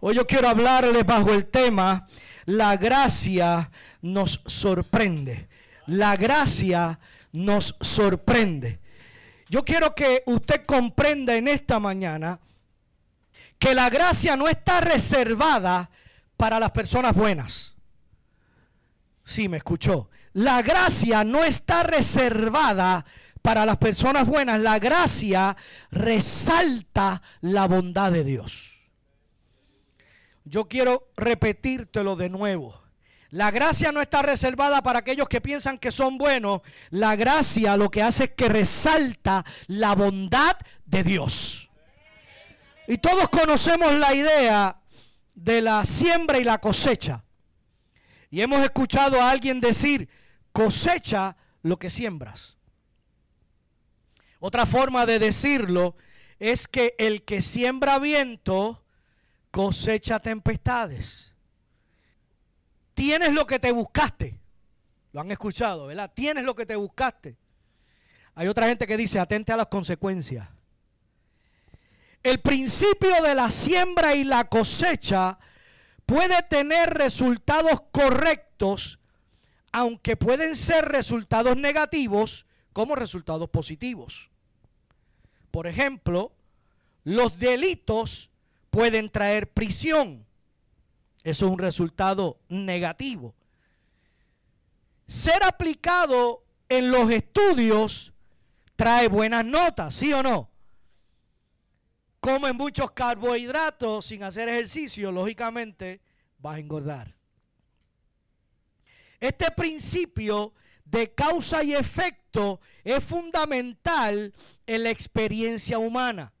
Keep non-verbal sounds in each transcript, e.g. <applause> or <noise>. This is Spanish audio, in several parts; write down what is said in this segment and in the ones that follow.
Hoy yo quiero hablarles bajo el tema, la gracia nos sorprende. La gracia nos sorprende. Yo quiero que usted comprenda en esta mañana que la gracia no está reservada para las personas buenas. Sí, me escuchó. La gracia no está reservada para las personas buenas. La gracia resalta la bondad de Dios. Yo quiero repetírtelo de nuevo. La gracia no está reservada para aquellos que piensan que son buenos. La gracia lo que hace es que resalta la bondad de Dios. Y todos conocemos la idea de la siembra y la cosecha. Y hemos escuchado a alguien decir, cosecha lo que siembras. Otra forma de decirlo es que el que siembra viento cosecha tempestades. Tienes lo que te buscaste. Lo han escuchado, ¿verdad? Tienes lo que te buscaste. Hay otra gente que dice, atente a las consecuencias. El principio de la siembra y la cosecha puede tener resultados correctos, aunque pueden ser resultados negativos como resultados positivos. Por ejemplo, los delitos pueden traer prisión. Eso es un resultado negativo. Ser aplicado en los estudios trae buenas notas, ¿sí o no? Come muchos carbohidratos sin hacer ejercicio, lógicamente vas a engordar. Este principio de causa y efecto es fundamental en la experiencia humana.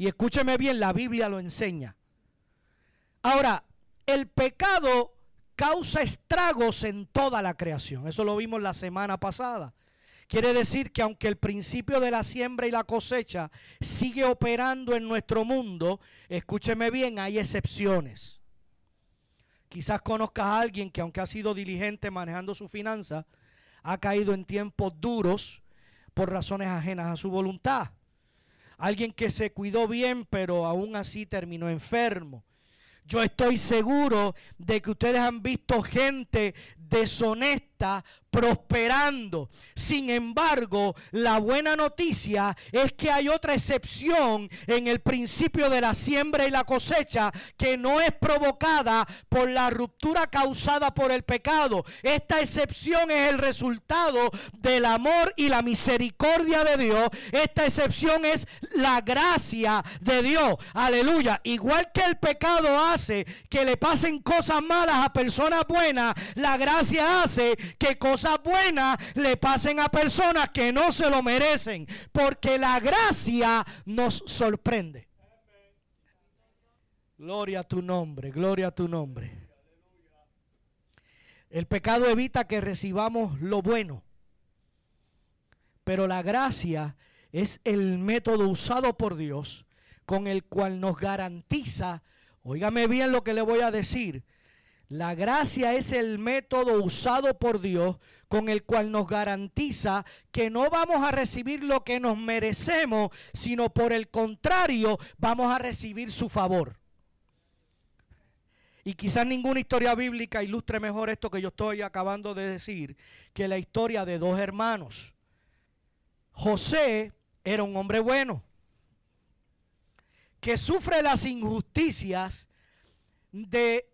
Y escúcheme bien, la Biblia lo enseña. Ahora, el pecado causa estragos en toda la creación. Eso lo vimos la semana pasada. Quiere decir que aunque el principio de la siembra y la cosecha sigue operando en nuestro mundo, escúcheme bien, hay excepciones. Quizás conozcas a alguien que aunque ha sido diligente manejando su finanza, ha caído en tiempos duros por razones ajenas a su voluntad. Alguien que se cuidó bien, pero aún así terminó enfermo. Yo estoy seguro de que ustedes han visto gente deshonesta prosperando. Sin embargo, la buena noticia es que hay otra excepción en el principio de la siembra y la cosecha que no es provocada por la ruptura causada por el pecado. Esta excepción es el resultado del amor y la misericordia de Dios. Esta excepción es la gracia de Dios. Aleluya. Igual que el pecado hace que le pasen cosas malas a personas buenas, la gracia hace que cosas cosas buenas le pasen a personas que no se lo merecen. Porque la gracia nos sorprende. Gloria a tu nombre, gloria a tu nombre. El pecado evita que recibamos lo bueno. Pero la gracia es el método usado por Dios con el cual nos garantiza, óigame bien lo que le voy a decir, la gracia es el método usado por Dios con el cual nos garantiza que no vamos a recibir lo que nos merecemos, sino por el contrario vamos a recibir su favor. Y quizás ninguna historia bíblica ilustre mejor esto que yo estoy acabando de decir que la historia de dos hermanos. José era un hombre bueno que sufre las injusticias de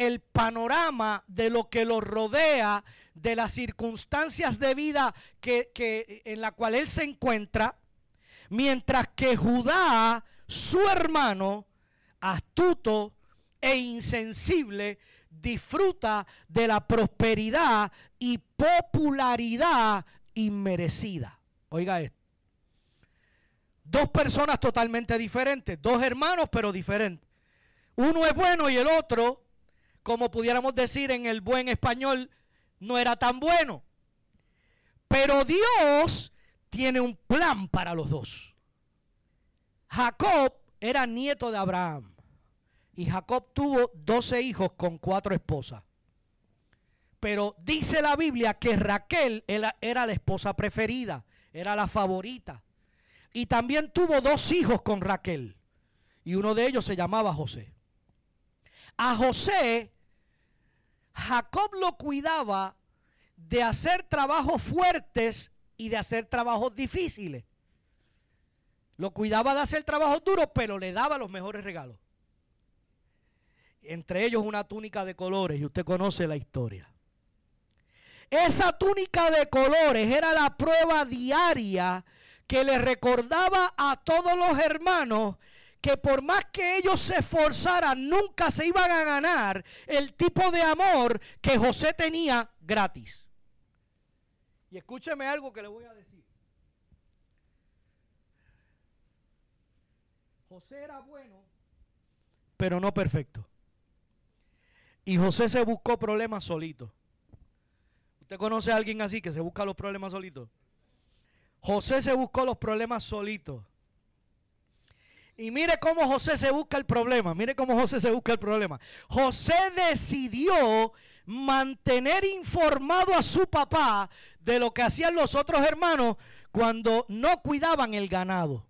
el panorama de lo que lo rodea, de las circunstancias de vida que, en la cual él se encuentra, mientras que Judá, su hermano, astuto e insensible, disfruta de la prosperidad y popularidad inmerecida. Oiga esto. Dos personas totalmente diferentes, dos hermanos pero diferentes. Uno es bueno y el otro como pudiéramos decir en el buen español, no era tan bueno. Pero Dios tiene un plan para los dos. Jacob era nieto de Abraham. Y Jacob tuvo 12 hijos con cuatro esposas. Pero dice la Biblia que Raquel era, era, la esposa preferida, era la favorita. Y también tuvo dos hijos con Raquel. Y uno de ellos se llamaba José. A José, Jacob lo cuidaba de hacer trabajos fuertes y de hacer trabajos difíciles. Lo cuidaba de hacer trabajos duros, pero le daba los mejores regalos. Entre ellos una túnica de colores, y usted conoce la historia. Esa túnica de colores era la prueba diaria que le recordaba a todos los hermanos que por más que ellos se esforzaran, nunca se iban a ganar el tipo de amor que José tenía gratis. Y escúcheme algo que le voy a decir. José era bueno, pero no perfecto. Y José se buscó problemas solito. ¿Usted conoce a alguien así que se busca los problemas solito? José se buscó los problemas solito. Y mire cómo José se busca el problema. Mire cómo José se busca el problema. José decidió mantener informado a su papá de lo que hacían los otros hermanos cuando no cuidaban el ganado.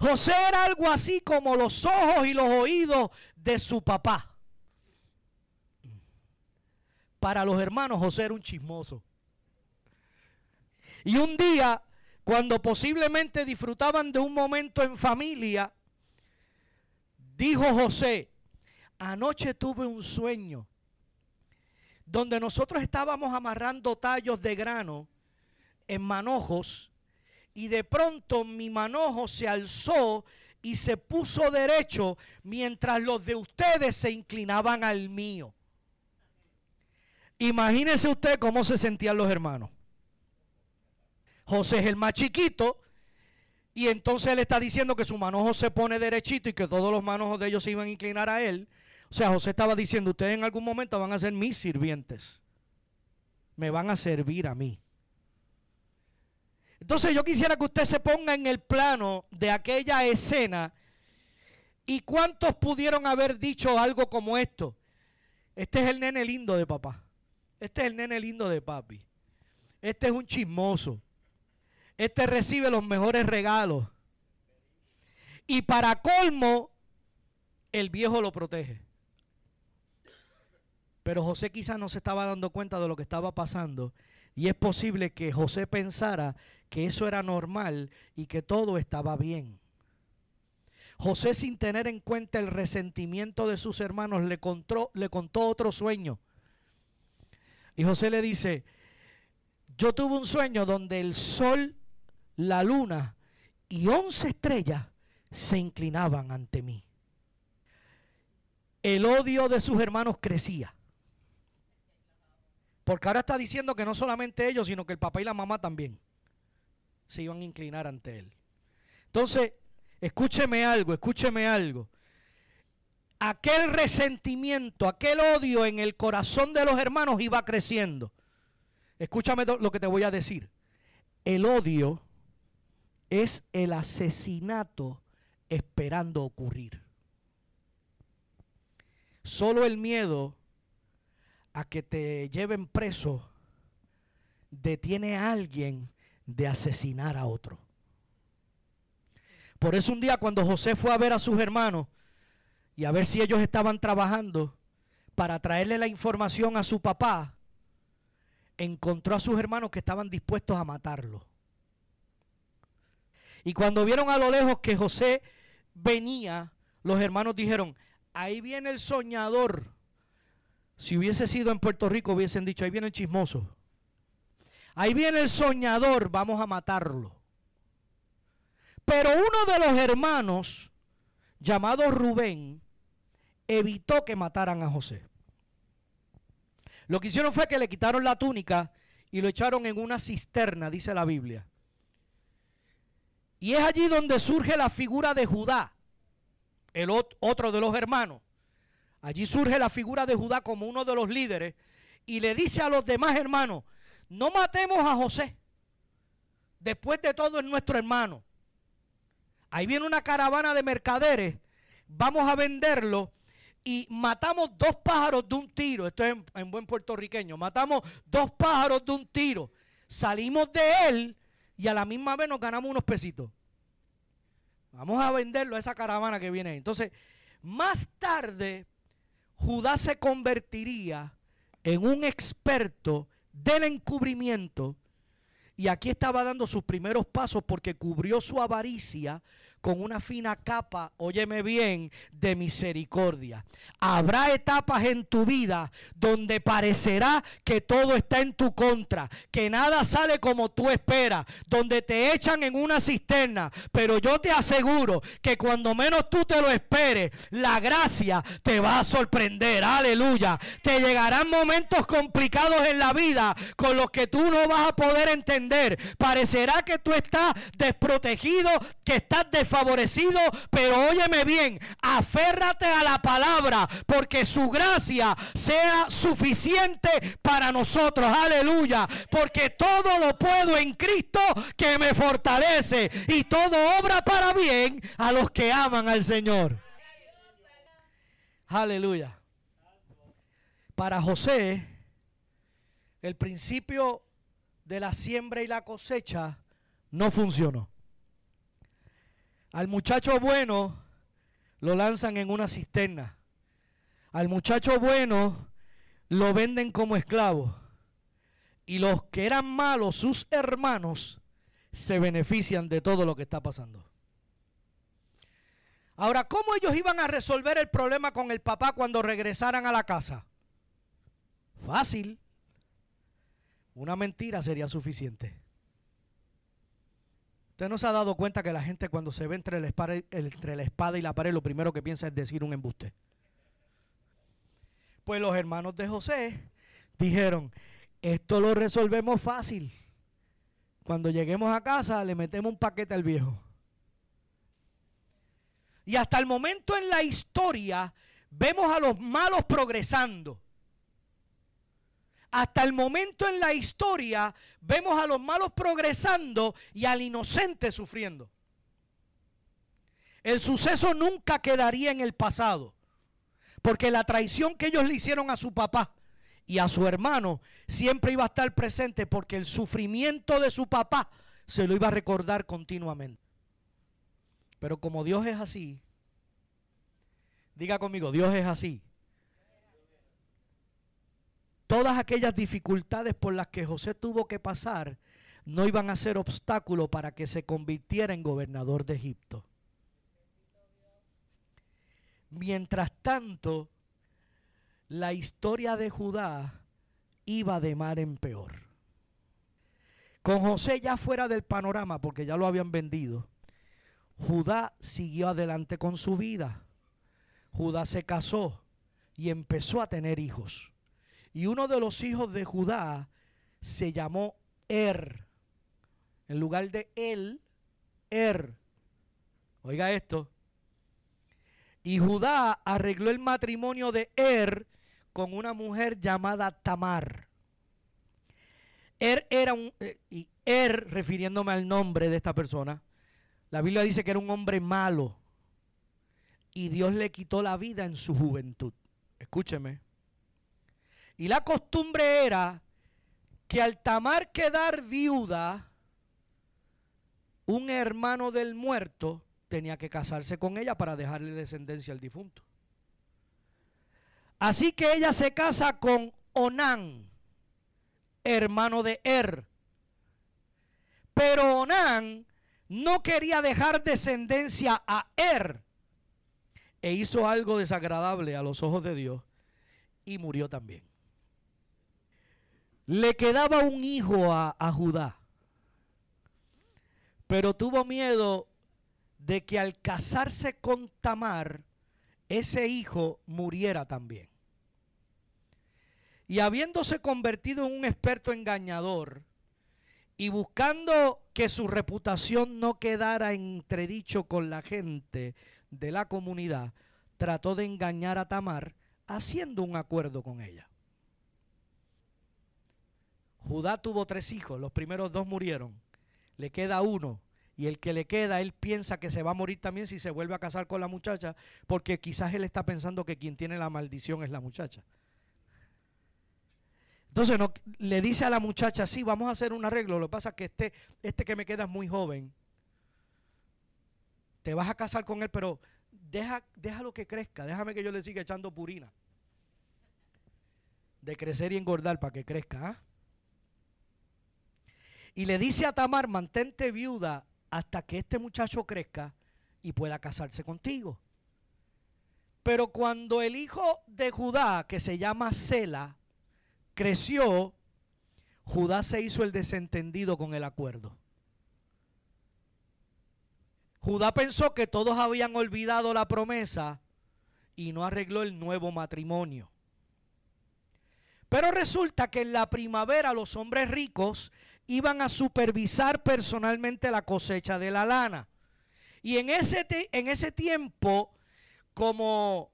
José era algo así como los ojos y los oídos de su papá. Para los hermanos José era un chismoso. Y un día, cuando posiblemente disfrutaban de un momento en familia, dijo José, anoche tuve un sueño donde nosotros estábamos amarrando tallos de grano en manojos y de pronto mi manojo se alzó y se puso derecho mientras los de ustedes se inclinaban al mío. Imagínese usted cómo se sentían los hermanos. José es el más chiquito y entonces él está diciendo que su manojo se pone derechito y que todos los manojos de ellos se iban a inclinar a él. O sea, José estaba diciendo, ustedes en algún momento van a ser mis sirvientes. Me van a servir a mí. Entonces yo quisiera que usted se ponga en el plano de aquella escena y cuántos pudieron haber dicho algo como esto. Este es el nene lindo de papá. Este es el nene lindo de papi. Este es un chismoso. Este recibe los mejores regalos. Y para colmo, el viejo lo protege. Pero José quizás no se estaba dando cuenta de lo que estaba pasando. Y es posible que José pensara que eso era normal y que todo estaba bien. José sin tener en cuenta el resentimiento de sus hermanos le contó, le contó otro sueño. Y José le dice, yo tuve un sueño donde el sol, la luna y once estrellas se inclinaban ante mí. El odio de sus hermanos crecía. Porque ahora está diciendo que no solamente ellos, sino que el papá y la mamá también se iban a inclinar ante él. Entonces, escúcheme algo, escúcheme algo. Aquel resentimiento, aquel odio en el corazón de los hermanos iba creciendo. Escúchame lo que te voy a decir. El odio es el asesinato esperando ocurrir. Solo el miedo a que te lleven preso detiene a alguien de asesinar a otro. Por eso un día cuando José fue a ver a sus hermanos y a ver si ellos estaban trabajando para traerle la información a su papá, encontró a sus hermanos que estaban dispuestos a matarlo. Y cuando vieron a lo lejos que José venía, los hermanos dijeron, ahí viene el soñador si hubiese sido en Puerto Rico, hubiesen dicho, ahí viene el chismoso. Ahí viene el soñador, vamos a matarlo. Pero uno de los hermanos, llamado Rubén, evitó que mataran a José. Lo que hicieron fue que le quitaron la túnica y lo echaron en una cisterna, dice la Biblia. Y es allí donde surge la figura de Judá, el otro de los hermanos. Allí surge la figura de Judá como uno de los líderes y le dice a los demás hermanos, no matemos a José. Después de todo es nuestro hermano. Ahí viene una caravana de mercaderes, vamos a venderlo y matamos dos pájaros de un tiro. Esto es en, buen puertorriqueño. Matamos dos pájaros de un tiro. Salimos de él y a la misma vez nos ganamos unos pesitos. Vamos a venderlo a esa caravana que viene ahí. Entonces, Más tarde, Judá se convertiría en un experto del encubrimiento y aquí estaba dando sus primeros pasos porque cubrió su avaricia con una fina capa, óyeme bien, de misericordia. Habrá etapas en tu vida donde parecerá que todo está en tu contra, que nada sale como tú esperas, donde te echan en una cisterna, pero yo te aseguro que cuando menos tú te lo esperes, la gracia te va a sorprender. Aleluya. Te llegarán momentos complicados en la vida con los que tú no vas a poder entender. Parecerá que tú estás desprotegido, que estás favorecido, pero óyeme bien, aférrate a la palabra, porque su gracia sea suficiente para nosotros. Aleluya, porque todo lo puedo en Cristo que me fortalece y todo obra para bien a los que aman al Señor. Aleluya. Para José, el principio de la siembra y la cosecha no funcionó. Al muchacho bueno lo lanzan en una cisterna. Al muchacho bueno lo venden como esclavo. Y los que eran malos, sus hermanos, se benefician de todo lo que está pasando. Ahora, ¿cómo ellos iban a resolver el problema con el papá cuando regresaran a la casa? Fácil. Una mentira sería suficiente. Usted no se ha dado cuenta que la gente cuando se ve entre la, espada, entre la espada y la pared lo primero que piensa es decir un embuste. Pues los hermanos de José dijeron, esto lo resolvemos fácil. Cuando lleguemos a casa le metemos un paquete al viejo. Y hasta el momento en la historia vemos a los malos progresando. Hasta el momento en la historia vemos a los malos progresando y al inocente sufriendo. El suceso nunca quedaría en el pasado, porque la traición que ellos le hicieron a su papá y a su hermano siempre iba a estar presente porque el sufrimiento de su papá se lo iba a recordar continuamente. Pero como Dios es así, diga conmigo, Dios es así todas aquellas dificultades por las que José tuvo que pasar no iban a ser obstáculo para que se convirtiera en gobernador de Egipto. Mientras tanto, la historia de Judá iba de mar en peor. Con José ya fuera del panorama, porque ya lo habían vendido, Judá siguió adelante con su vida. Judá se casó y empezó a tener hijos. Y uno de los hijos de Judá se llamó Er. En lugar de él, Er. Oiga esto. Y Judá arregló el matrimonio de Er con una mujer llamada Tamar. Er era un. Eh, y Er, refiriéndome al nombre de esta persona, la Biblia dice que era un hombre malo. Y Dios le quitó la vida en su juventud. Escúcheme. Y la costumbre era que al Tamar quedar viuda, un hermano del muerto tenía que casarse con ella para dejarle descendencia al difunto. Así que ella se casa con Onán, hermano de Er. Pero Onán no quería dejar descendencia a Er e hizo algo desagradable a los ojos de Dios y murió también. Le quedaba un hijo a, Judá, pero tuvo miedo de que al casarse con Tamar, ese hijo muriera también. Y habiéndose convertido en un experto engañador y buscando que su reputación no quedara entredicho con la gente de la comunidad, trató de engañar a Tamar haciendo un acuerdo con ella. Judá tuvo tres hijos, los primeros dos murieron, le queda uno. Y el que le queda, él piensa que se va a morir también si se vuelve a casar con la muchacha, porque quizás él está pensando que quien tiene la maldición es la muchacha. Entonces no, le dice a la muchacha, sí, vamos a hacer un arreglo, lo que pasa es que este, este que me queda es muy joven. Te vas a casar con él, pero deja, déjalo que crezca, déjame que yo le siga echando purina. De crecer y engordar para que crezca. ¿ah? Y le dice a Tamar, mantente viuda hasta que este muchacho crezca y pueda casarse contigo. Pero cuando el hijo de Judá, que se llama Sela, creció, Judá se hizo el desentendido con el acuerdo. Judá pensó que todos habían olvidado la promesa y no arregló el nuevo matrimonio. Pero resulta que en la primavera los hombres ricos iban a supervisar personalmente la cosecha de la lana. Y en ese, en ese tiempo, como,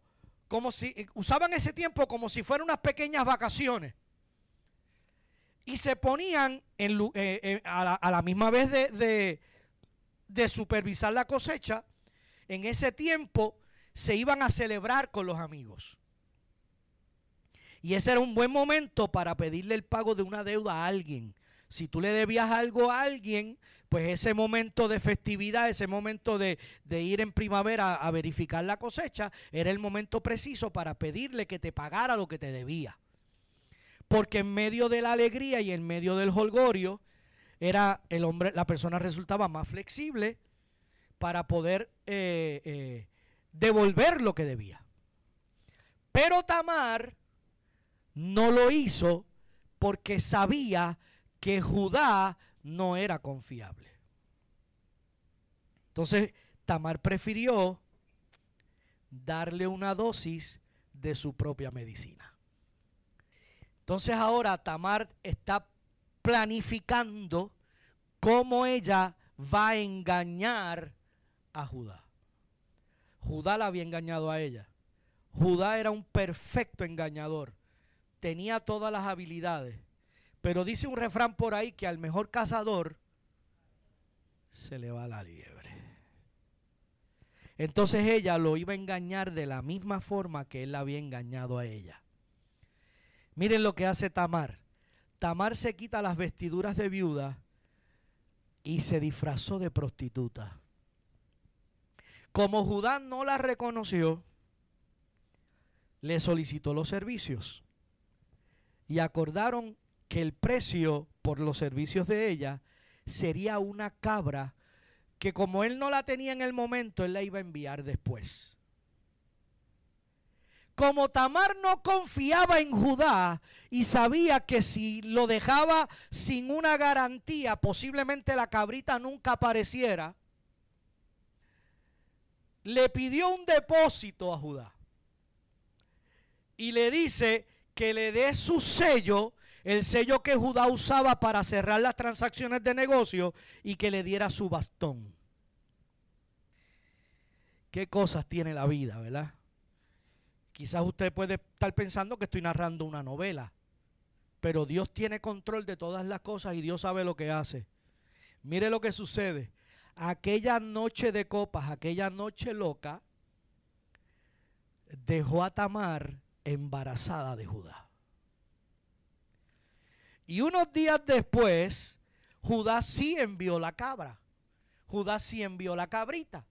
como si usaban ese tiempo como si fueran unas pequeñas vacaciones. Y se ponían eh, eh, a, la, misma vez de, de supervisar la cosecha, en ese tiempo se iban a celebrar con los amigos. Y ese era un buen momento para pedirle el pago de una deuda a alguien. Si tú le debías algo a alguien, pues ese momento de festividad, ese momento de, ir en primavera a verificar la cosecha, era el momento preciso para pedirle que te pagara lo que te debía. Porque en medio de la alegría y en medio del holgorio, era el hombre, la persona resultaba más flexible para poder eh, eh, devolver lo que debía. Pero Tamar no lo hizo porque sabía que Judá no era confiable. Entonces, Tamar prefirió darle una dosis de su propia medicina. Entonces ahora Tamar está planificando cómo ella va a engañar a Judá. Judá la había engañado a ella. Judá era un perfecto engañador. Tenía todas las habilidades. Pero dice un refrán por ahí que al mejor cazador se le va la liebre. Entonces ella lo iba a engañar de la misma forma que él la había engañado a ella. Miren lo que hace Tamar. Tamar se quita las vestiduras de viuda y se disfrazó de prostituta. Como Judá no la reconoció, le solicitó los servicios y acordaron que el precio por los servicios de ella sería una cabra que como él no la tenía en el momento, él la iba a enviar después. Como Tamar no confiaba en Judá y sabía que si lo dejaba sin una garantía, posiblemente la cabrita nunca apareciera, le pidió un depósito a Judá. Y le dice que le dé su sello, el sello que Judá usaba para cerrar las transacciones de negocio, y que le diera su bastón. Qué cosas tiene la vida, ¿verdad? Quizás usted puede estar pensando que estoy narrando una novela, pero Dios tiene control de todas las cosas y Dios sabe lo que hace. Mire lo que sucede. Aquella noche de copas, aquella noche loca, dejó a Tamar embarazada de Judá. Y unos días después, Judá sí envió la cabra. Judá sí envió la cabrita.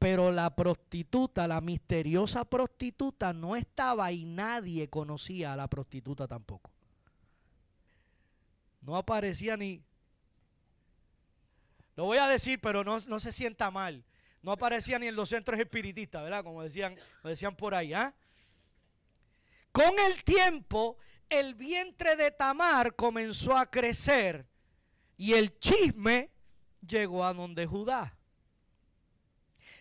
Pero la prostituta, la misteriosa prostituta, no estaba y nadie conocía a la prostituta tampoco. No aparecía ni... Lo voy a decir, pero no, se sienta mal. No aparecía ni en los centros espiritistas, ¿verdad? Como decían, decían por ahí. ¿ah? Con el tiempo, el vientre de Tamar comenzó a crecer y el chisme llegó a donde Judá.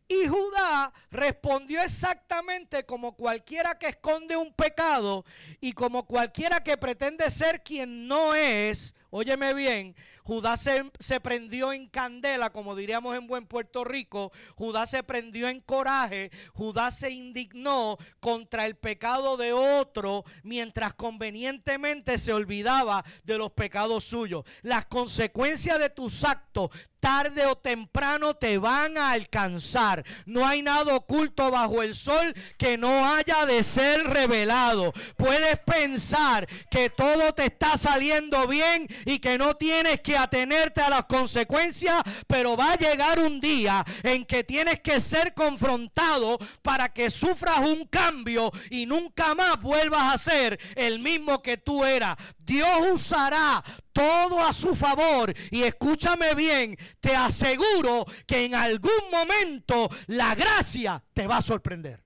Y Judá respondió exactamente como cualquiera que esconde un pecado y como cualquiera que pretende ser quien no es. Óyeme bien, Judá se, prendió en candela, como diríamos en buen Puerto Rico. Judá se prendió en coraje. Judá se indignó contra el pecado de otro, mientras convenientemente se olvidaba de los pecados suyos. Las consecuencias de tus actos tarde o temprano te van a alcanzar. No hay nada oculto bajo el sol que no haya de ser revelado. Puedes pensar que todo te está saliendo bien y que no tienes que atenerte a las consecuencias, pero va a llegar un día en que tienes que ser confrontado para que sufras un cambio y nunca más vuelvas a ser el mismo que tú eras. Dios usará todo a su favor. Y escúchame bien, te aseguro que en algún momento la gracia te va a sorprender.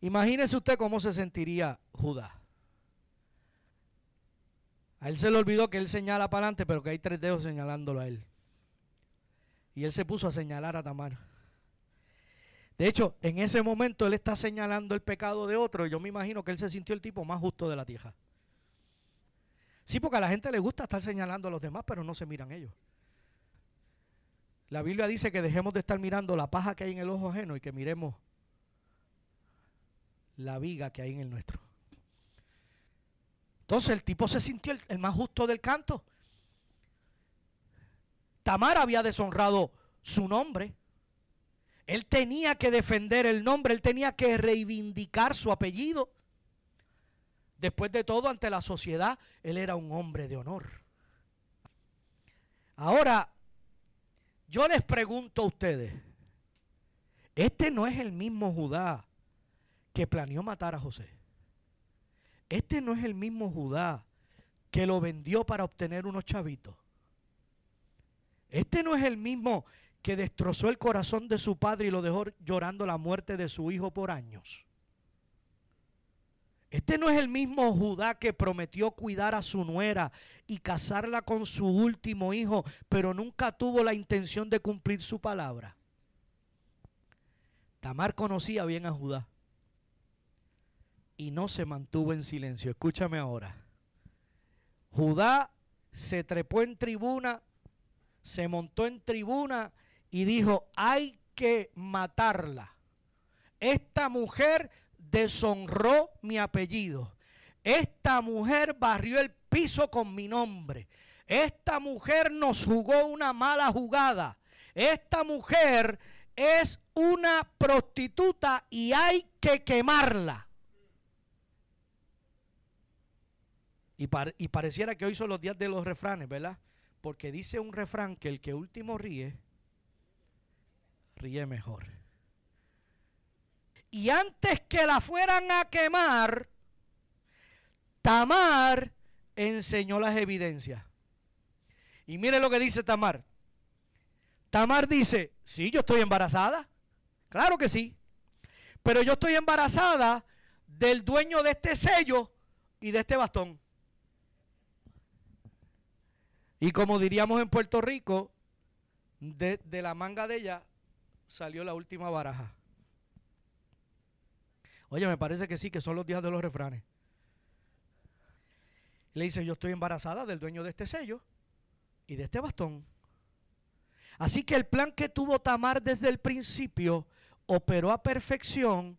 Imagínese usted cómo se sentiría Judá. A él se le olvidó que él señala para adelante, pero que hay tres dedos señalándolo a él. Y él se puso a señalar a Tamar. De hecho, en ese momento él está señalando el pecado de otro. Y yo me imagino que él se sintió el tipo más justo de la tierra. Sí, porque a la gente le gusta estar señalando a los demás, pero no se miran ellos. La Biblia dice que dejemos de estar mirando la paja que hay en el ojo ajeno y que miremos la viga que hay en el nuestro. Entonces el tipo se sintió el, más justo del canto. Tamar había deshonrado su nombre. Él tenía que defender el nombre, él tenía que reivindicar su apellido. Después de todo, ante la sociedad, él era un hombre de honor. Ahora, yo les pregunto a ustedes, este no es el mismo Judá que planeó matar a José. Este no es el mismo Judá que lo vendió para obtener unos chavitos. Este no es el mismo que destrozó el corazón de su padre y lo dejó llorando la muerte de su hijo por años. Este no es el mismo Judá que prometió cuidar a su nuera y casarla con su último hijo, pero nunca tuvo la intención de cumplir su palabra. Tamar conocía bien a Judá y no se mantuvo en silencio. Escúchame ahora. Judá se trepó en tribuna, se montó en tribuna y dijo, hay que matarla. Esta mujer deshonró mi apellido. Esta mujer barrió el piso con mi nombre. Esta mujer nos jugó una mala jugada. Esta mujer es una prostituta y hay que quemarla. Y, pareciera que hoy son los días de los refranes, ¿verdad? Porque dice un refrán que el que último ríe, ríe mejor. Y antes que la fueran a quemar, Tamar enseñó las evidencias. Y mire lo que dice Tamar. Tamar dice, sí, yo estoy embarazada. Claro que sí. Pero yo estoy embarazada del dueño de este sello y de este bastón. Y como diríamos en Puerto Rico, de, la manga de ella salió la última baraja. Oye, me parece que sí, que son los días de los refranes. Le dice, yo estoy embarazada del dueño de este sello y de este bastón. Así que el plan que tuvo Tamar desde el principio operó a perfección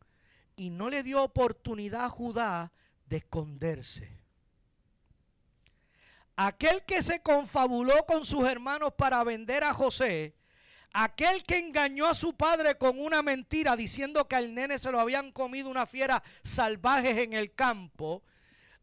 y no le dio oportunidad a Judá de esconderse. Aquel que se confabuló con sus hermanos para vender a José Aquel que engañó a su padre con una mentira diciendo que al nene se lo habían comido una fiera salvajes en el campo.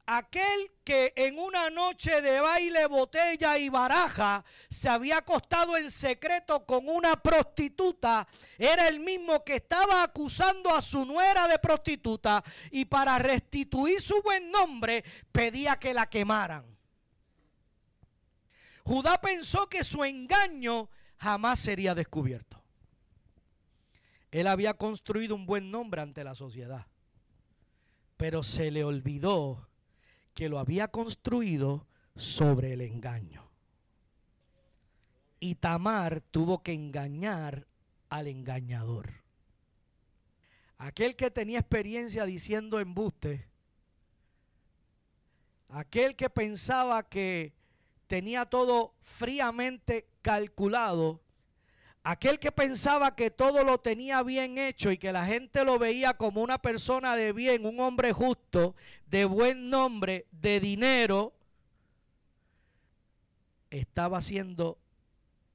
Aquel que en una noche de baile, botella y baraja se había acostado en secreto con una prostituta, era el mismo que estaba acusando a su nuera de prostituta y para restituir su buen nombre pedía que la quemaran. Judá pensó que su engaño jamás sería descubierto. Él había construido un buen nombre ante la sociedad, pero se le olvidó que lo había construido sobre el engaño. Y Tamar tuvo que engañar al engañador. Aquel que tenía experiencia diciendo embuste, aquel que pensaba que tenía todo fríamente calculado, aquel que pensaba que todo lo tenía bien hecho y que la gente lo veía como una persona de bien, un hombre justo, de buen nombre, de dinero, estaba siendo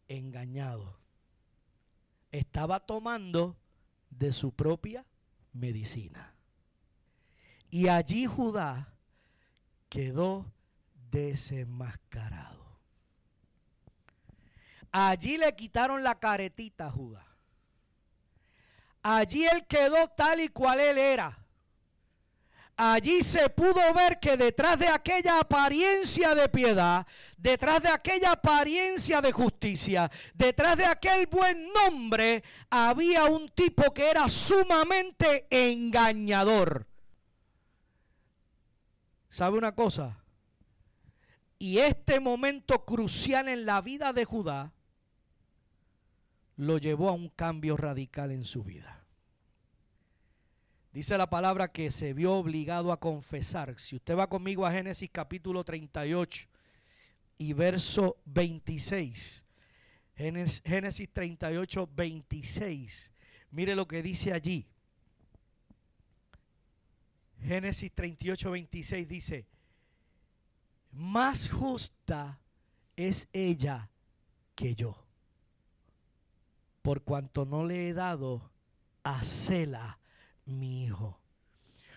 engañado. Estaba tomando de su propia medicina. Y allí Judá quedó desenmascarado. Allí le quitaron la caretita a Judá. Allí él quedó tal y cual él era. Allí se pudo ver que detrás de aquella apariencia de piedad, detrás de aquella apariencia de justicia, detrás de aquel buen nombre, había un tipo que era sumamente engañador. ¿Sabe una cosa? Y este momento crucial en la vida de Judá lo llevó a un cambio radical en su vida. Dice la palabra que se vio obligado a confesar. Si usted va conmigo a Génesis capítulo 38 y verso 26. Génesis 38, 26. Mire lo que dice allí. Génesis 38, 26 dice, más justa es ella que yo, por cuanto no le he dado a Cela mi hijo.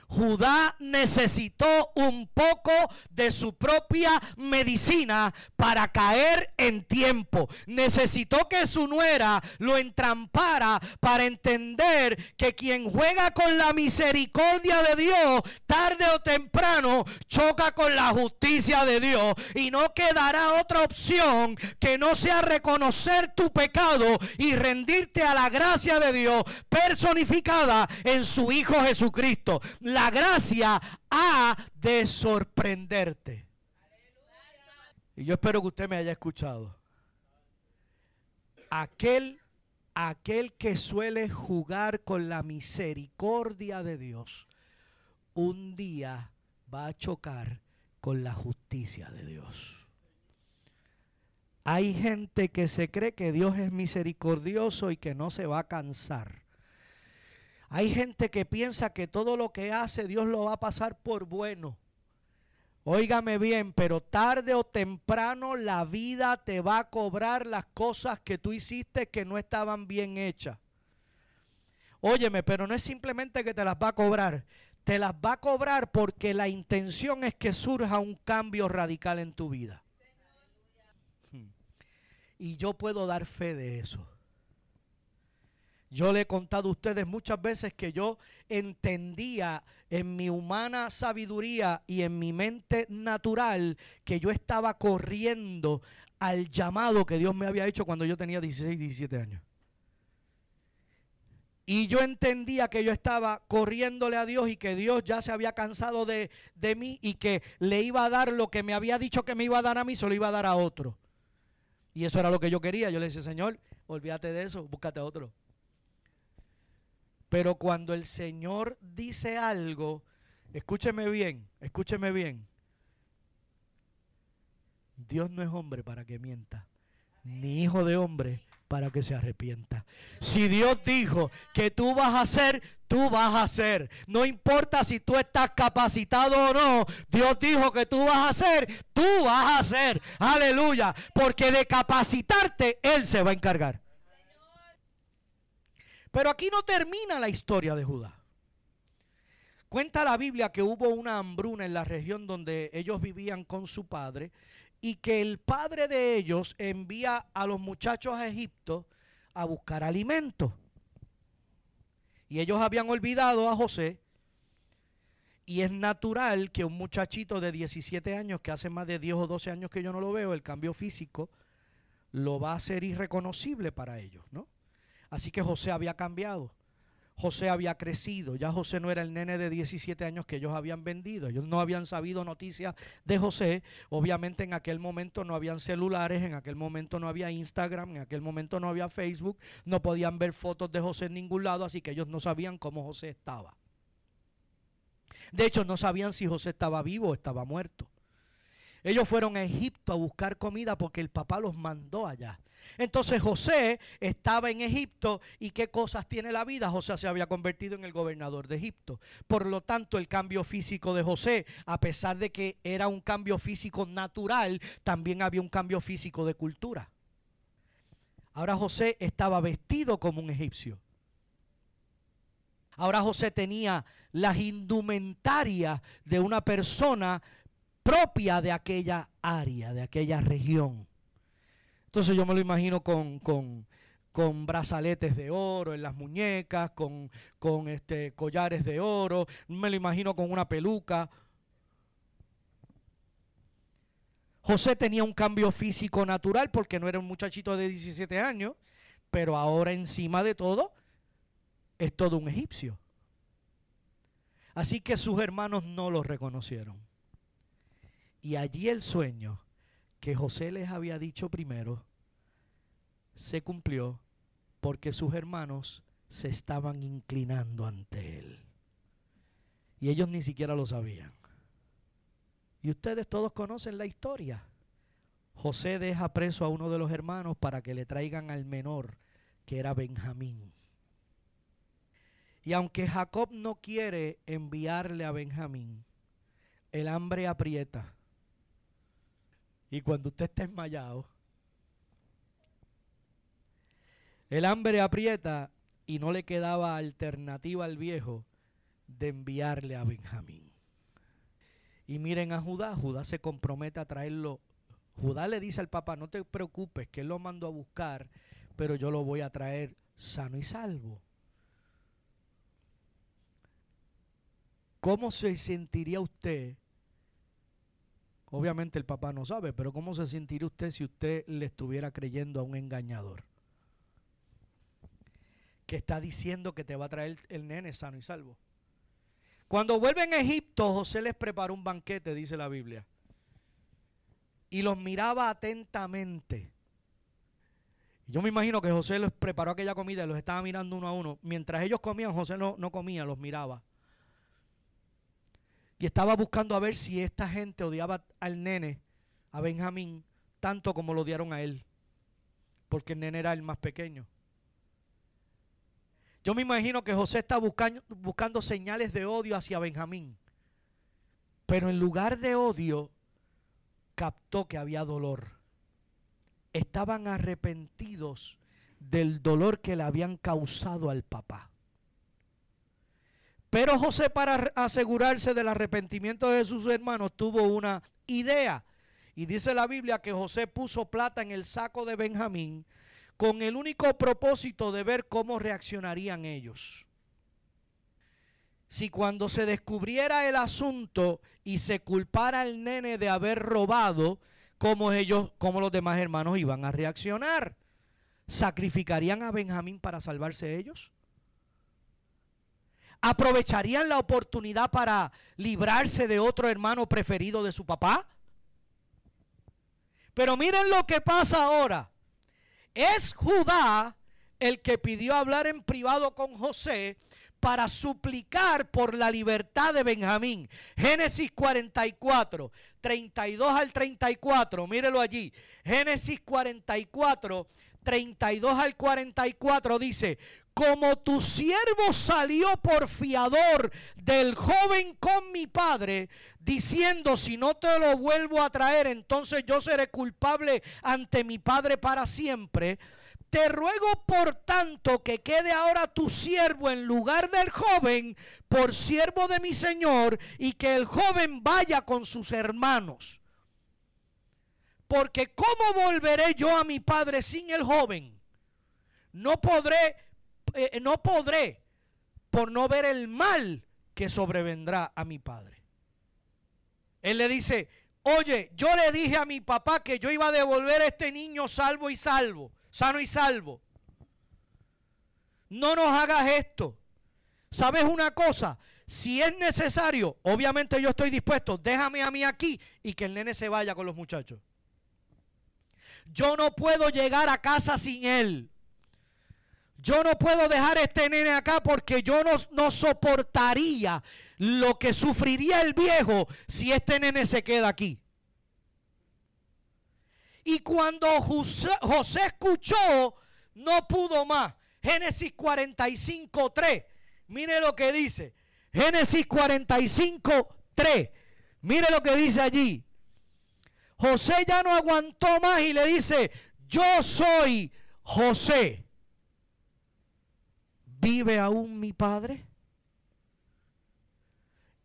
Judá necesitó un poco de su propia medicina para caer en tiempo. Necesitó que su nuera lo entrampara para entender que quien juega con la misericordia de Dios, tarde o temprano, choca con la justicia de Dios. Y no quedará otra opción que no sea reconocer tu pecado y rendirte a la gracia de Dios personificada en su Hijo Jesucristo gracia ha de sorprenderte. Y yo espero que usted me haya escuchado. Aquel, aquel que suele jugar con la misericordia de Dios, un día va a chocar con la justicia de Dios. Hay gente que se cree que Dios es misericordioso y que no se va a cansar. Hay gente que piensa que todo lo que hace Dios lo va a pasar por bueno. Óigame bien, pero tarde o temprano la vida te va a cobrar las cosas que tú hiciste que no estaban bien hechas. Óyeme, pero no es simplemente que te las va a cobrar, te las va a cobrar porque la intención es que surja un cambio radical en tu vida. Hmm. Y yo puedo dar fe de eso. Yo le he contado a ustedes muchas veces que yo entendía en mi humana sabiduría y en mi mente natural que yo estaba corriendo al llamado que Dios me había hecho cuando yo tenía 16, 17 años. Y yo entendía que yo estaba corriéndole a Dios y que Dios ya se había cansado de, de, mí y que le iba a dar lo que me había dicho que me iba a dar a mí, se lo iba a dar a otro. Y eso era lo que yo quería. Yo le decía, Señor, olvídate de eso, búscate a otro. Pero cuando el Señor dice algo, escúcheme bien, escúcheme bien. Dios no es hombre para que mienta, ni hijo de hombre para que se arrepienta. Si Dios dijo que tú vas a hacer, tú vas a hacer. No importa si tú estás capacitado o no. Dios dijo que tú vas a hacer, tú vas a hacer. Aleluya. Porque de capacitarte, Él se va a encargar. Pero aquí no termina la historia de Judá. Cuenta la Biblia que hubo una hambruna en la región donde ellos vivían con su padre y que el padre de ellos envía a los muchachos a Egipto a buscar alimento. Y ellos habían olvidado a José. Y es natural que un muchachito de 17 años, que hace más de 10 o 12 años que yo no lo veo, el cambio físico, lo va a hacer irreconocible para ellos, ¿no? Así que José había cambiado. José había crecido, ya José no era el nene de 17 años que ellos habían vendido, ellos no habían sabido noticias de José, obviamente en aquel momento no habían celulares, en aquel momento no había Instagram, en aquel momento no había Facebook, no podían ver fotos de José en ningún lado, así que ellos no sabían cómo José estaba. De hecho, no sabían si José estaba vivo o estaba muerto. Ellos fueron a Egipto a buscar comida porque el papá los mandó allá. Entonces José estaba en Egipto y qué cosas tiene la vida. José se había convertido en el gobernador de Egipto. Por lo tanto, el cambio físico de José, a pesar de que era un cambio físico natural, también había un cambio físico de cultura. Ahora José estaba vestido como un egipcio. Ahora José tenía las indumentarias de una persona propia de aquella área, de aquella región. Entonces yo me lo imagino con, con, con brazaletes de oro en las muñecas, con, con este, collares de oro, me lo imagino con una peluca. José tenía un cambio físico natural porque no era un muchachito de 17 años, pero ahora encima de todo es todo un egipcio. Así que sus hermanos no lo reconocieron. Y allí el sueño que José les había dicho primero se cumplió porque sus hermanos se estaban inclinando ante él. Y ellos ni siquiera lo sabían. Y ustedes todos conocen la historia. José deja preso a uno de los hermanos para que le traigan al menor, que era Benjamín. Y aunque Jacob no quiere enviarle a Benjamín, el hambre aprieta. Y cuando usted está enmayado, el hambre aprieta y no le quedaba alternativa al viejo de enviarle a Benjamín. Y miren a Judá, Judá se compromete a traerlo. Judá le dice al papá, no te preocupes, que él lo mandó a buscar, pero yo lo voy a traer sano y salvo. ¿Cómo se sentiría usted? Obviamente el papá no sabe, pero ¿cómo se sentiría usted si usted le estuviera creyendo a un engañador? Que está diciendo que te va a traer el nene sano y salvo. Cuando vuelven a Egipto, José les preparó un banquete, dice la Biblia. Y los miraba atentamente. Yo me imagino que José les preparó aquella comida y los estaba mirando uno a uno. Mientras ellos comían, José no, no comía, los miraba. Y estaba buscando a ver si esta gente odiaba al nene, a Benjamín, tanto como lo odiaron a él. Porque el nene era el más pequeño. Yo me imagino que José está buscando, buscando señales de odio hacia Benjamín. Pero en lugar de odio, captó que había dolor. Estaban arrepentidos del dolor que le habían causado al papá. Pero José para asegurarse del arrepentimiento de sus hermanos tuvo una idea. Y dice la Biblia que José puso plata en el saco de Benjamín con el único propósito de ver cómo reaccionarían ellos. Si cuando se descubriera el asunto y se culpara al nene de haber robado, cómo ellos, cómo los demás hermanos iban a reaccionar. ¿Sacrificarían a Benjamín para salvarse ellos? ¿Aprovecharían la oportunidad para librarse de otro hermano preferido de su papá? Pero miren lo que pasa ahora. Es Judá el que pidió hablar en privado con José para suplicar por la libertad de Benjamín. Génesis 44, 32 al 34, mírelo allí. Génesis 44, 32 al 44 dice, como tu siervo salió por fiador del joven con mi padre, diciendo, si no te lo vuelvo a traer, entonces yo seré culpable ante mi padre para siempre. Te ruego por tanto que quede ahora tu siervo en lugar del joven por siervo de mi Señor y que el joven vaya con sus hermanos. Porque ¿cómo volveré yo a mi padre sin el joven? No podré eh, no podré por no ver el mal que sobrevendrá a mi padre. Él le dice, oye, yo le dije a mi papá que yo iba a devolver a este niño salvo y salvo, sano y salvo. No nos hagas esto. ¿Sabes una cosa? Si es necesario, obviamente yo estoy dispuesto, déjame a mí aquí y que el nene se vaya con los muchachos. Yo no puedo llegar a casa sin él. Yo no puedo dejar este nene acá porque yo no, soportaría lo que sufriría el viejo si este nene se queda aquí. Y cuando José, José escuchó, no pudo más. Génesis 45, 3. Mire lo que dice. Génesis 45, 3. Mire lo que dice allí. José ya no aguantó más y le dice, yo soy José, ¿vive aún mi padre?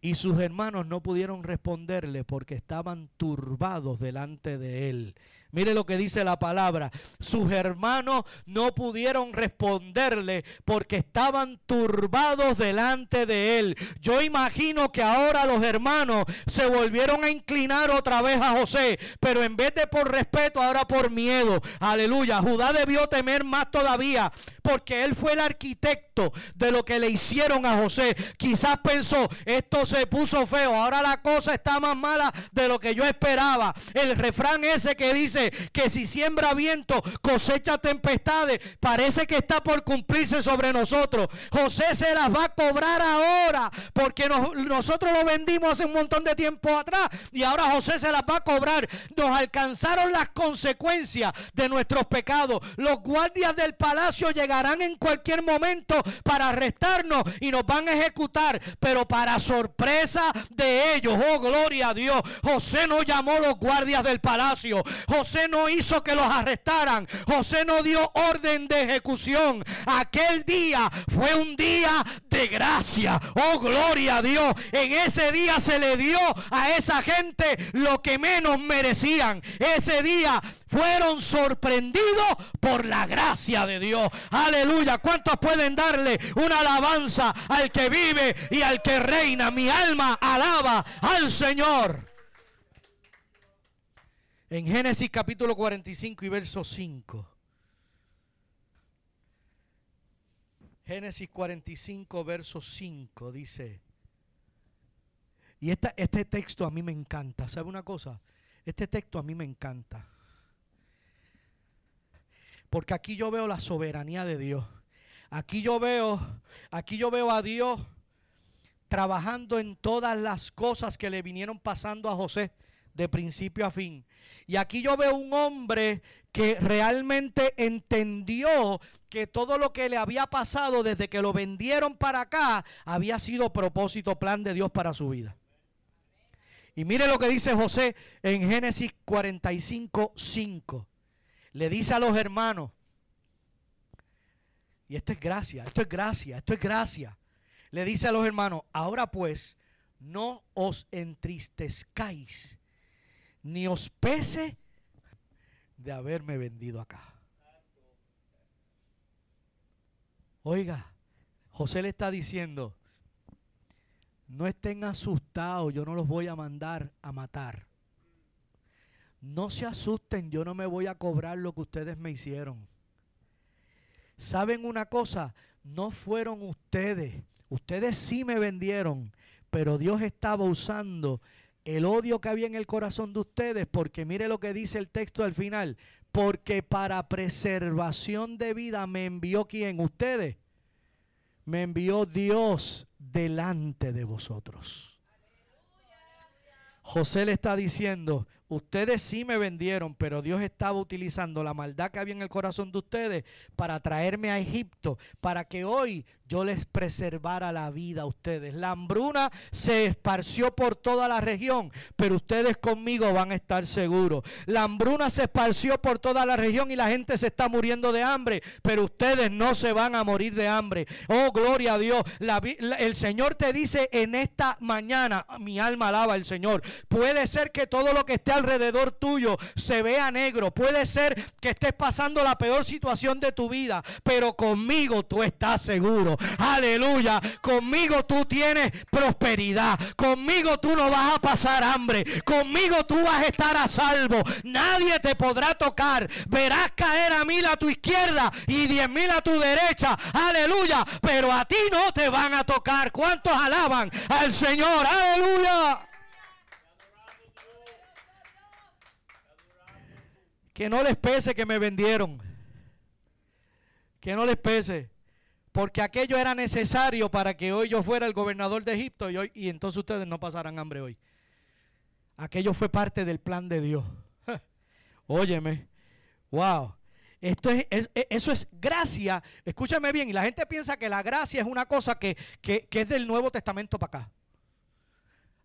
Y sus hermanos no pudieron responderle porque estaban turbados delante de él. Mire lo que dice la palabra. Sus hermanos no pudieron responderle porque estaban turbados delante de él. Yo imagino que ahora los hermanos se volvieron a inclinar otra vez a José, pero en vez de por respeto, ahora por miedo. Aleluya. Judá debió temer más todavía porque él fue el arquitecto de lo que le hicieron a José. Quizás pensó, esto se puso feo, ahora la cosa está más mala de lo que yo esperaba. El refrán ese que dice, que si siembra viento, cosecha tempestades, parece que está por cumplirse sobre nosotros. José se las va a cobrar ahora, porque nosotros lo vendimos hace un montón de tiempo atrás y ahora José se las va a cobrar. Nos alcanzaron las consecuencias de nuestros pecados. Los guardias del palacio en cualquier momento para arrestarnos y nos van a ejecutar, pero para sorpresa de ellos, oh gloria a Dios, José no llamó los guardias del palacio. José no hizo que los arrestaran. José no dio orden de ejecución. Aquel día fue un día de gracia. Oh, gloria a Dios. En ese día se le dio a esa gente lo que menos merecían. Ese día fueron sorprendidos por la gracia de Dios. Aleluya. ¿Cuántos pueden darle una alabanza al que vive y al que reina? Mi alma alaba al Señor. En Génesis capítulo 45 y verso 5. Génesis 45, verso 5 dice, y este texto a mí me encanta, ¿sabe una cosa? Este texto a mí me encanta. Porque aquí yo veo la soberanía de Dios. Aquí yo veo, aquí yo veo a Dios trabajando en todas las cosas que le vinieron pasando a José de principio a fin. Y aquí yo veo un hombre que realmente entendió que todo lo que le había pasado desde que lo vendieron para acá había sido propósito, plan de Dios para su vida. Y mire lo que dice José en Génesis 45, 5. Le dice a los hermanos, y esto es gracia, esto es gracia, esto es gracia. Le dice a los hermanos, ahora pues, no os entristezcáis ni os pese de haberme vendido acá. Oiga, José le está diciendo, no estén asustados, yo no los voy a mandar a matar. No se asusten, yo no me voy a cobrar lo que ustedes me hicieron. ¿Saben una cosa? No fueron ustedes. Ustedes sí me vendieron, pero Dios estaba usando el odio que había en el corazón de ustedes, porque mire lo que dice el texto al final, porque para preservación de vida me envió quien, ustedes, me envió Dios delante de vosotros. José le está diciendo, ustedes sí me vendieron, pero Dios estaba utilizando la maldad que había en el corazón de ustedes para traerme a Egipto, para que hoy yo les preservara la vida a ustedes. La hambruna se esparció por toda la región, pero ustedes conmigo van a estar seguros. La hambruna se esparció por toda la región y la gente se está muriendo de hambre, pero ustedes no se van a morir de hambre. Oh, gloria a Dios. el Señor te dice en esta mañana, mi alma alaba al Señor. Puede ser que todo lo que esté alrededor tuyo se vea negro. Puede ser que estés pasando la peor situación de tu vida, pero conmigo tú estás seguro. Aleluya. Conmigo tú tienes prosperidad. Conmigo tú no vas a pasar hambre. Conmigo tú vas a estar a salvo. Nadie te podrá tocar. Verás caer a mil a tu izquierda y diez mil a tu derecha. Aleluya. Pero a ti no te van a tocar. ¿Cuántos alaban al Señor? Aleluya. Que no les pese que me vendieron. Que no les pese porque aquello era necesario para que hoy yo fuera el gobernador de Egipto y, hoy, y entonces ustedes no pasarán hambre hoy. Aquello fue parte del plan de Dios. <laughs> Óyeme, wow. Esto es, e, eso es gracia. Escúchame bien, y la gente piensa que la gracia es una cosa que, que es del Nuevo Testamento para acá.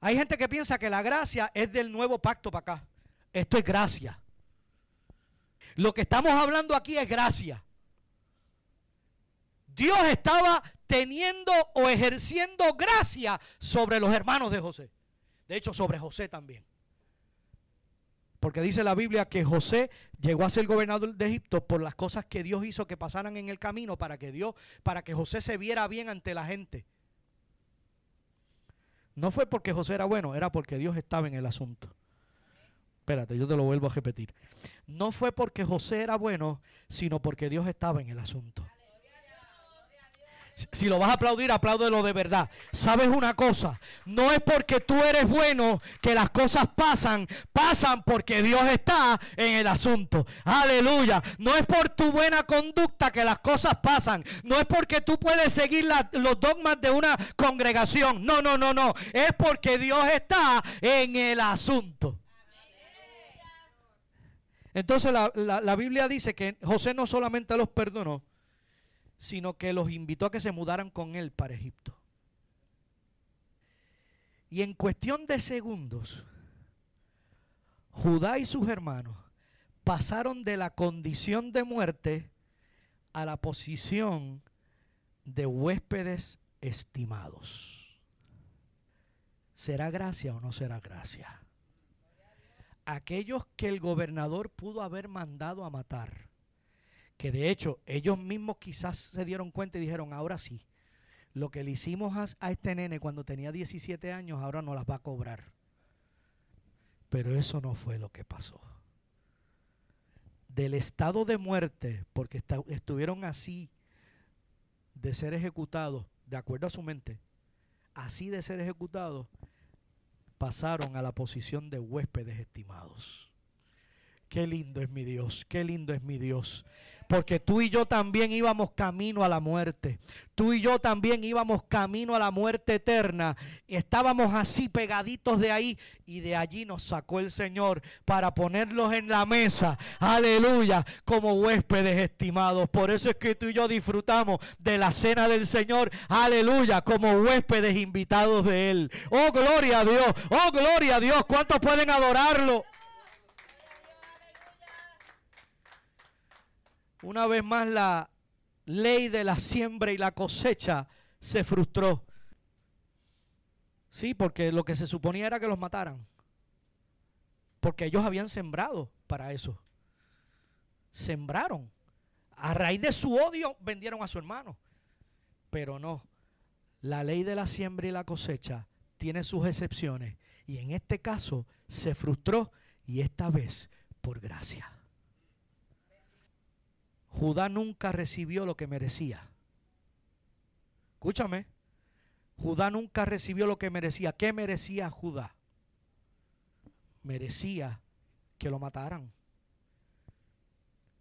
Hay gente que piensa que la gracia es del nuevo pacto para acá. Esto es gracia. Lo que estamos hablando aquí es gracia. Dios estaba teniendo o ejerciendo gracia sobre los hermanos de José. De hecho, sobre José también. Porque dice la Biblia que José llegó a ser gobernador de Egipto por las cosas que Dios hizo que pasaran en el camino para que Dios, para que José se viera bien ante la gente. No fue porque José era bueno, era porque Dios estaba en el asunto. Espérate, yo te lo vuelvo a repetir. No fue porque José era bueno, sino porque Dios estaba en el asunto. Si lo vas a aplaudir, apláudelo de verdad. ¿Sabes una cosa? No es porque tú eres bueno que las cosas pasan. Pasan porque Dios está en el asunto. Aleluya. No es por tu buena conducta que las cosas pasan. No es porque tú puedes seguir los dogmas de una congregación. No, no, no, no. Es porque Dios está en el asunto. Entonces la, la Biblia dice que José no solamente los perdonó, sino que los invitó a que se mudaran con él para Egipto. Y en cuestión de segundos, Judá y sus hermanos pasaron de la condición de muerte a la posición de huéspedes estimados. ¿Será gracia o no será gracia? Aquellos que el gobernador pudo haber mandado a matar que de hecho ellos mismos quizás se dieron cuenta y dijeron, ahora sí, lo que le hicimos a, este nene cuando tenía 17 años, ahora no las va a cobrar. Pero eso no fue lo que pasó. Del estado de muerte, porque estuvieron así de ser ejecutados, de acuerdo a su mente, así de ser ejecutados, pasaron a la posición de huéspedes estimados. Qué lindo es mi Dios, qué lindo es mi Dios. Porque tú y yo también íbamos camino a la muerte. Tú y yo también íbamos camino a la muerte eterna. Estábamos así pegaditos de ahí y de allí nos sacó el Señor para ponerlos en la mesa. Aleluya, como huéspedes estimados. Por eso es que tú y yo disfrutamos de la cena del Señor. Aleluya, como huéspedes invitados de Él. Oh, gloria a Dios. Oh, gloria a Dios. ¿Cuántos pueden adorarlo? Una vez más la ley de la siembra y la cosecha se frustró. Sí, porque lo que se suponía era que los mataran. Porque ellos habían sembrado para eso. Sembraron. A raíz de su odio vendieron a su hermano. Pero no. La ley de la siembra y la cosecha tiene sus excepciones. Y en este caso se frustró y esta vez por gracia. Judá nunca recibió lo que merecía. Escúchame. Judá nunca recibió lo que merecía. ¿Qué merecía Judá? Merecía que lo mataran.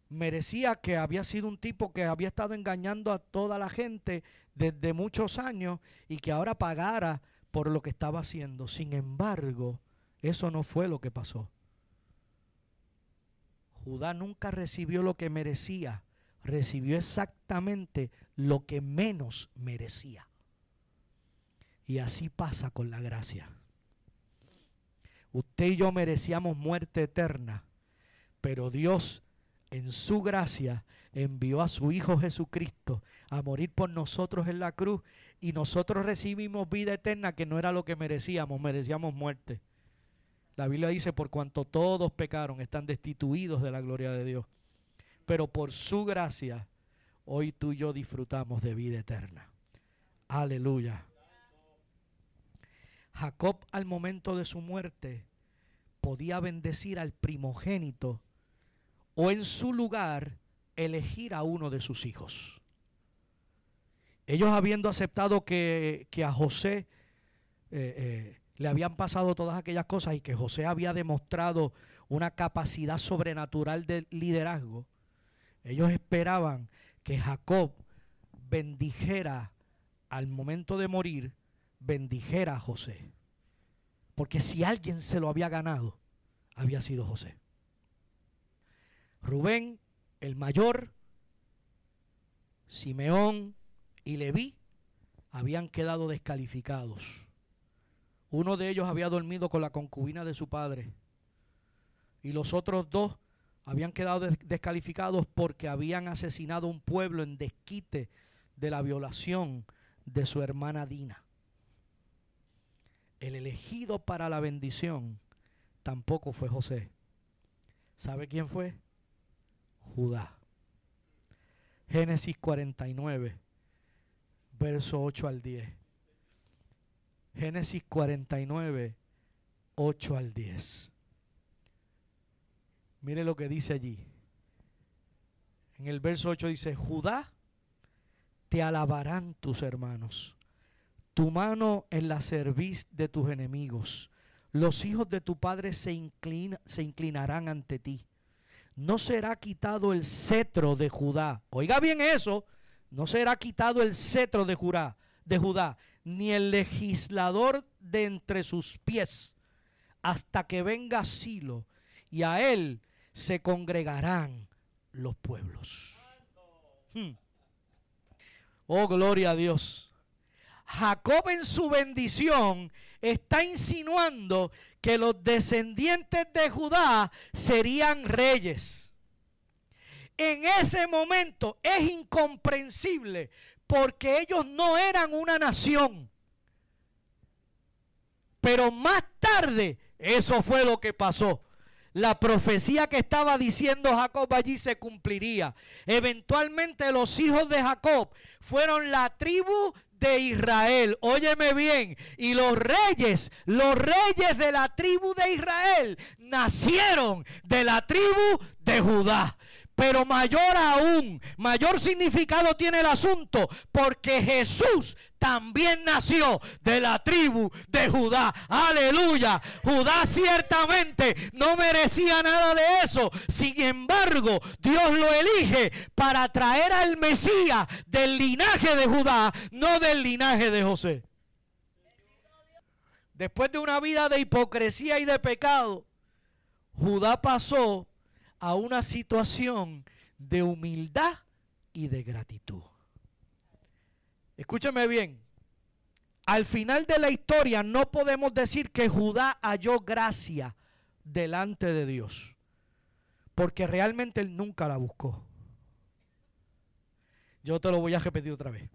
Merecía que había sido un tipo que había estado engañando a toda la gente desde muchos años y que ahora pagara por lo que estaba haciendo. Sin embargo, eso no fue lo que pasó. Judá nunca recibió lo que merecía, recibió exactamente lo que menos merecía. Y así pasa con la gracia. Usted y yo merecíamos muerte eterna, pero Dios en su gracia envió a su Hijo Jesucristo a morir por nosotros en la cruz y nosotros recibimos vida eterna que no era lo que merecíamos, merecíamos muerte. La Biblia dice, por cuanto todos pecaron, están destituidos de la gloria de Dios. Pero por su gracia, hoy tú y yo disfrutamos de vida eterna. Aleluya. Jacob al momento de su muerte podía bendecir al primogénito o en su lugar elegir a uno de sus hijos. Ellos habiendo aceptado que, a José eh, eh, le habían pasado todas aquellas cosas y que José había demostrado una capacidad sobrenatural de liderazgo, ellos esperaban que Jacob bendijera al momento de morir, bendijera a José. Porque si alguien se lo había ganado, había sido José. Rubén, el mayor, Simeón y Leví habían quedado descalificados. Uno de ellos había dormido con la concubina de su padre. Y los otros dos habían quedado descalificados porque habían asesinado un pueblo en desquite de la violación de su hermana Dina. El elegido para la bendición tampoco fue José. ¿Sabe quién fue? Judá. Génesis 49, verso 8 al 10. Génesis 49, 8 al 10. Mire lo que dice allí. En el verso 8 dice, Judá, te alabarán tus hermanos. Tu mano en la cerviz de tus enemigos. Los hijos de tu padre se, se inclinarán ante ti. No será quitado el cetro de Judá. Oiga bien eso. No será quitado el cetro de Judá, de Judá, ni el legislador de entre sus pies, hasta que venga Silo, y a él se congregarán los pueblos. Hmm. Oh, gloria a Dios. Jacob en su bendición está insinuando que los descendientes de Judá serían reyes. En ese momento es incomprensible porque ellos no eran una nación. Pero más tarde eso fue lo que pasó la profecía que estaba diciendo Jacob allí se cumpliría. Eventualmente los hijos de Jacob fueron la tribu de Israel. Óyeme bien. Y los reyes, los reyes de la tribu de Israel, nacieron de la tribu de Judá. Pero mayor aún, mayor significado tiene el asunto, porque Jesús también nació de la tribu de Judá. Aleluya. Judá ciertamente no merecía nada de eso. Sin embargo, Dios lo elige para traer al Mesías del linaje de Judá, no del linaje de José. Después de una vida de hipocresía y de pecado, Judá pasó a una situación de humildad y de gratitud. Escúchame bien. Al final de la historia no podemos decir que Judá halló gracia delante de Dios. Porque realmente él nunca la buscó. Yo te lo voy a repetir otra vez.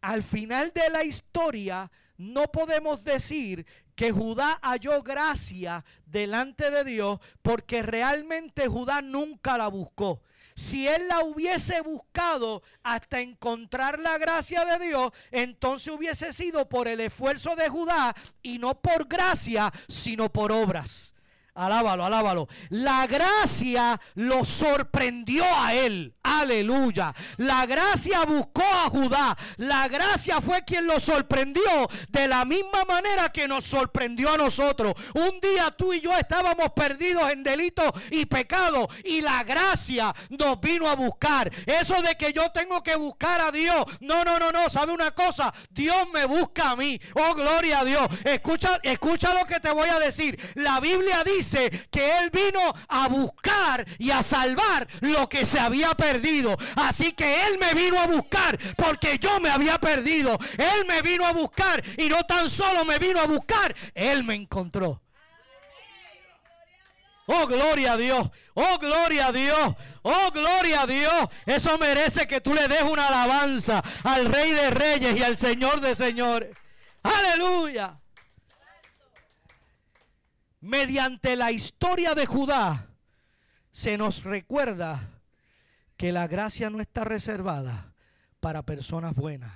Al final de la historia no podemos decir que Judá halló gracia delante de Dios porque realmente Judá nunca la buscó. Si él la hubiese buscado hasta encontrar la gracia de Dios, entonces hubiese sido por el esfuerzo de Judá y no por gracia, sino por obras. Alábalo, alábalo. La gracia lo sorprendió a él. Aleluya. La gracia buscó a Judá. La gracia fue quien lo sorprendió de la misma manera que nos sorprendió a nosotros. Un día tú y yo estábamos perdidos en delito y pecado y la gracia nos vino a buscar. Eso de que yo tengo que buscar a Dios. No, no, no, no. ¿Sabe una cosa? Dios me busca a mí. Oh, gloria a Dios. Escucha, escucha lo que te voy a decir. La Biblia dice que Él vino a buscar y a salvar lo que se había perdido. Así que Él me vino a buscar porque yo me había perdido. Él me vino a buscar y no tan solo me vino a buscar, Él me encontró. Oh, gloria a Dios. Oh, gloria a Dios. Oh, gloria a Dios. Eso merece que tú le des una alabanza al Rey de Reyes y al Señor de Señores. Aleluya mediante la historia de Judá, se nos recuerda que la gracia no está reservada para personas buenas.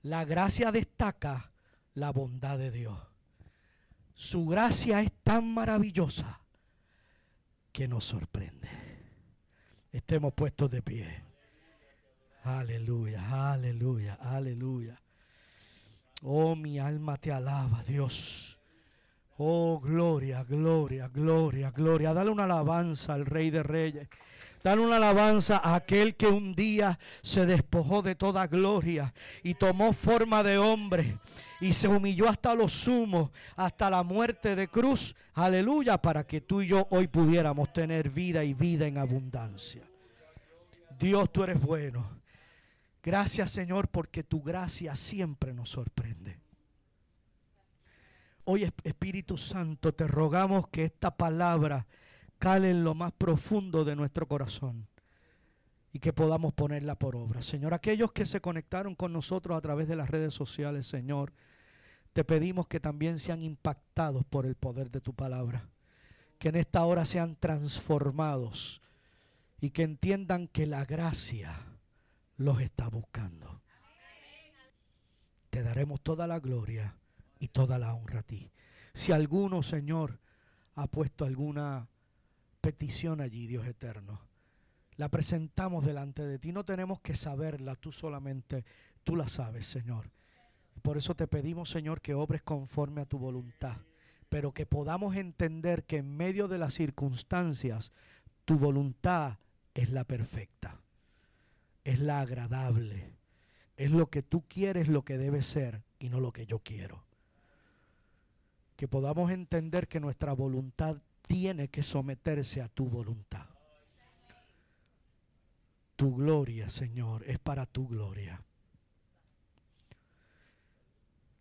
La gracia destaca la bondad de Dios. Su gracia es tan maravillosa que nos sorprende. Estemos puestos de pie. Aleluya, aleluya, aleluya. Oh, mi alma te alaba, Dios. Oh, gloria, gloria, gloria, gloria. Dale una alabanza al Rey de Reyes. Dale una alabanza a aquel que un día se despojó de toda gloria y tomó forma de hombre y se humilló hasta los sumos, hasta la muerte de cruz. Aleluya, para que tú y yo hoy pudiéramos tener vida y vida en abundancia. Dios, tú eres bueno. Gracias, Señor, porque tu gracia siempre nos sorprende. Hoy Espíritu Santo, te rogamos que esta palabra cale en lo más profundo de nuestro corazón y que podamos ponerla por obra. Señor, aquellos que se conectaron con nosotros a través de las redes sociales, Señor, te pedimos que también sean impactados por el poder de tu palabra, que en esta hora sean transformados y que entiendan que la gracia los está buscando. Te daremos toda la gloria y toda la honra a ti. Si alguno, Señor, ha puesto alguna petición allí, Dios eterno, la presentamos delante de ti. No tenemos que saberla, tú solamente, tú la sabes, Señor. Por eso te pedimos, Señor, que obres conforme a tu voluntad, pero que podamos entender que en medio de las circunstancias, tu voluntad es la perfecta, es la agradable, es lo que tú quieres, lo que debe ser y no lo que yo quiero. Que podamos entender que nuestra voluntad tiene que someterse a tu voluntad. Tu gloria, Señor, es para tu gloria.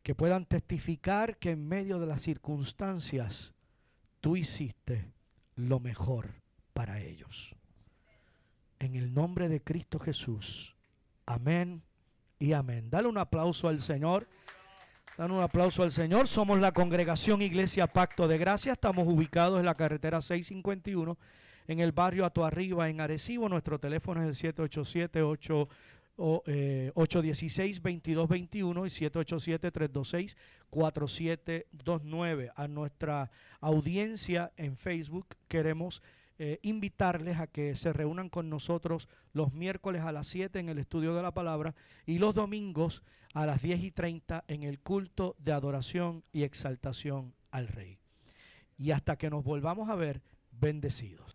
Que puedan testificar que en medio de las circunstancias tú hiciste lo mejor para ellos. En el nombre de Cristo Jesús. Amén y amén. Dale un aplauso al Señor. Dale un aplauso al Señor. Somos la congregación Iglesia Pacto de Gracia. Estamos ubicados en la carretera 651 en el barrio Arriba en Arecibo. Nuestro teléfono es el 787-816-2221 y 787-326-4729. A nuestra audiencia en Facebook queremos eh, invitarles a que se reúnan con nosotros los miércoles a las 7 en el estudio de la palabra y los domingos a las 10 y 30 en el culto de adoración y exaltación al Rey. Y hasta que nos volvamos a ver, bendecidos.